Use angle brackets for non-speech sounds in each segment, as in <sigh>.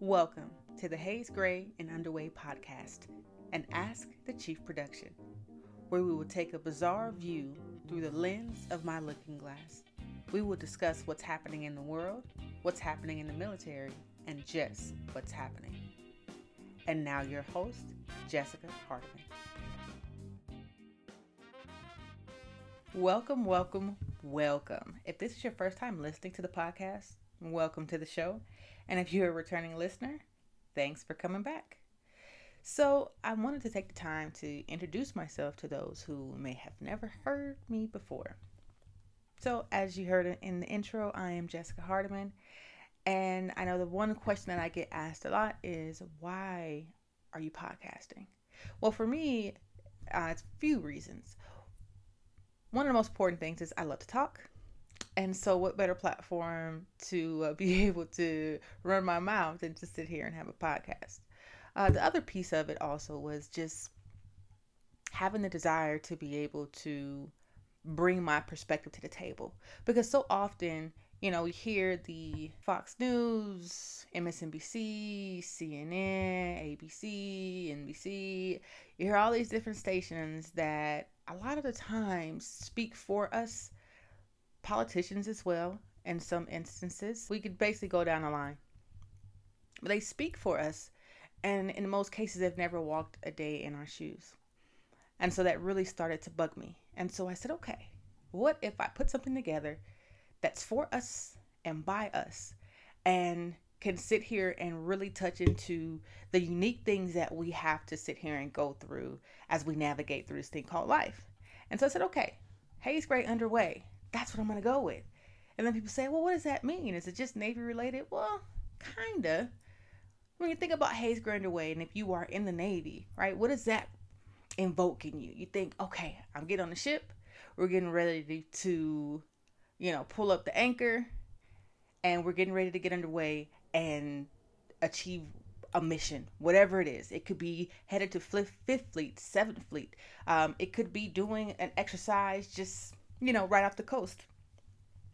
Welcome to the Haze Gray and Underway podcast and Ask the Chief production, where we will take a bizarre view through the lens of my looking glass. We will discuss what's happening in the world, what's happening in the military, and just what's happening. And now, your host, Jessica Hardiman. Welcome, welcome, welcome. If this is your first time listening to the podcast, welcome to the show. And if you're a returning listener, thanks for coming back. So, I wanted to take the time to introduce myself to those who may have never heard me before. So, as you heard in the intro, I am Jessica Hardiman. And I know the one question that I get asked a lot is why are you podcasting? Well, for me, uh, it's a few reasons. One of the most important things is I love to talk. And so, what better platform to uh, <laughs> be able to run my mouth than to sit here and have a podcast? Uh, the other piece of it also was just having the desire to be able to bring my perspective to the table. Because so often, you know, we hear the Fox News, MSNBC, CNN, ABC, NBC. You hear all these different stations that a lot of the times speak for us politicians as well in some instances. We could basically go down the line. But they speak for us, and in most cases, they've never walked a day in our shoes. And so that really started to bug me. And so I said, okay, what if I put something together that's for us and by us and can sit here and really touch into the unique things that we have to sit here and go through as we navigate through this thing called life? And so I said, okay, Haze Gray underway that's what I'm going to go with. And then people say, well, what does that mean? Is it just Navy related? Well, kind of. When you think about Haze Gray Underway, and if you are in the Navy, right, what does that invoke in you? You think, okay, I'm getting on the ship. We're getting ready to, you know, pull up the anchor and we're getting ready to get underway and achieve a mission, whatever it is. It could be headed to Fifth Fleet, Seventh Fleet. Um, it could be doing an exercise just you know, right off the coast.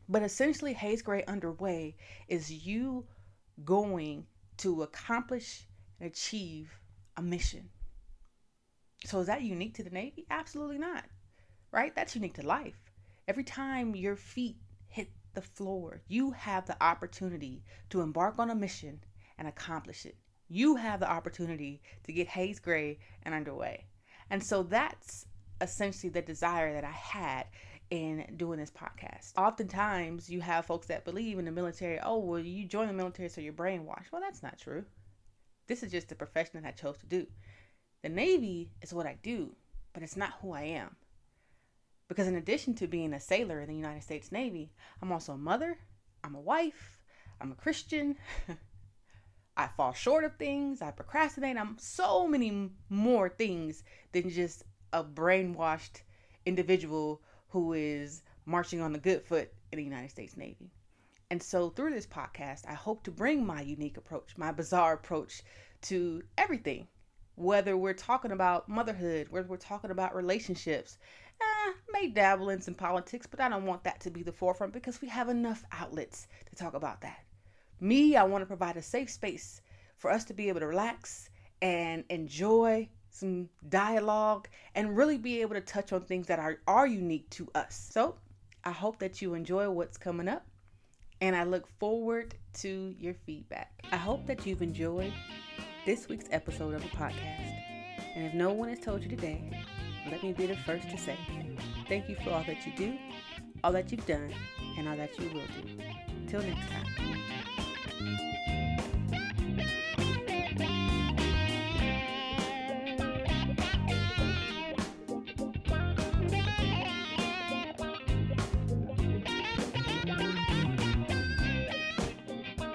But essentially, Haze Gray Underway is you going to accomplish and achieve a mission. So is that unique to the Navy? Absolutely not. Right? That's unique to life. Every time your feet hit the floor, you have the opportunity to embark on a mission and accomplish it. You have the opportunity to get Haze Gray and underway. And so that's essentially the desire that I had in doing this podcast. Oftentimes, you have folks that believe in the military, oh, well, you join the military so you're brainwashed. Well, that's not true. This is just the profession that I chose to do. The Navy is what I do, but it's not who I am. Because in addition to being a sailor in the United States Navy, I'm also a mother, I'm a wife, I'm a Christian. <laughs> I fall short of things, I procrastinate. I'm so many more things than just a brainwashed individual who is marching on the good foot in the United States Navy. And so, through this podcast, I hope to bring my unique approach, my bizarre approach to everything. Whether we're talking about motherhood, whether we're talking about relationships, eh, may dabble in some politics, but I don't want that to be the forefront because we have enough outlets to talk about that. Me, I want to provide a safe space for us to be able to relax and enjoy some dialogue, and really be able to touch on things that are, are unique to us. So I hope that you enjoy what's coming up, and I look forward to your feedback. I hope that you've enjoyed this week's episode of the podcast. And if no one has told you today, let me be the first to say thank you for all that you do, all that you've done, and all that you will do. Till next time.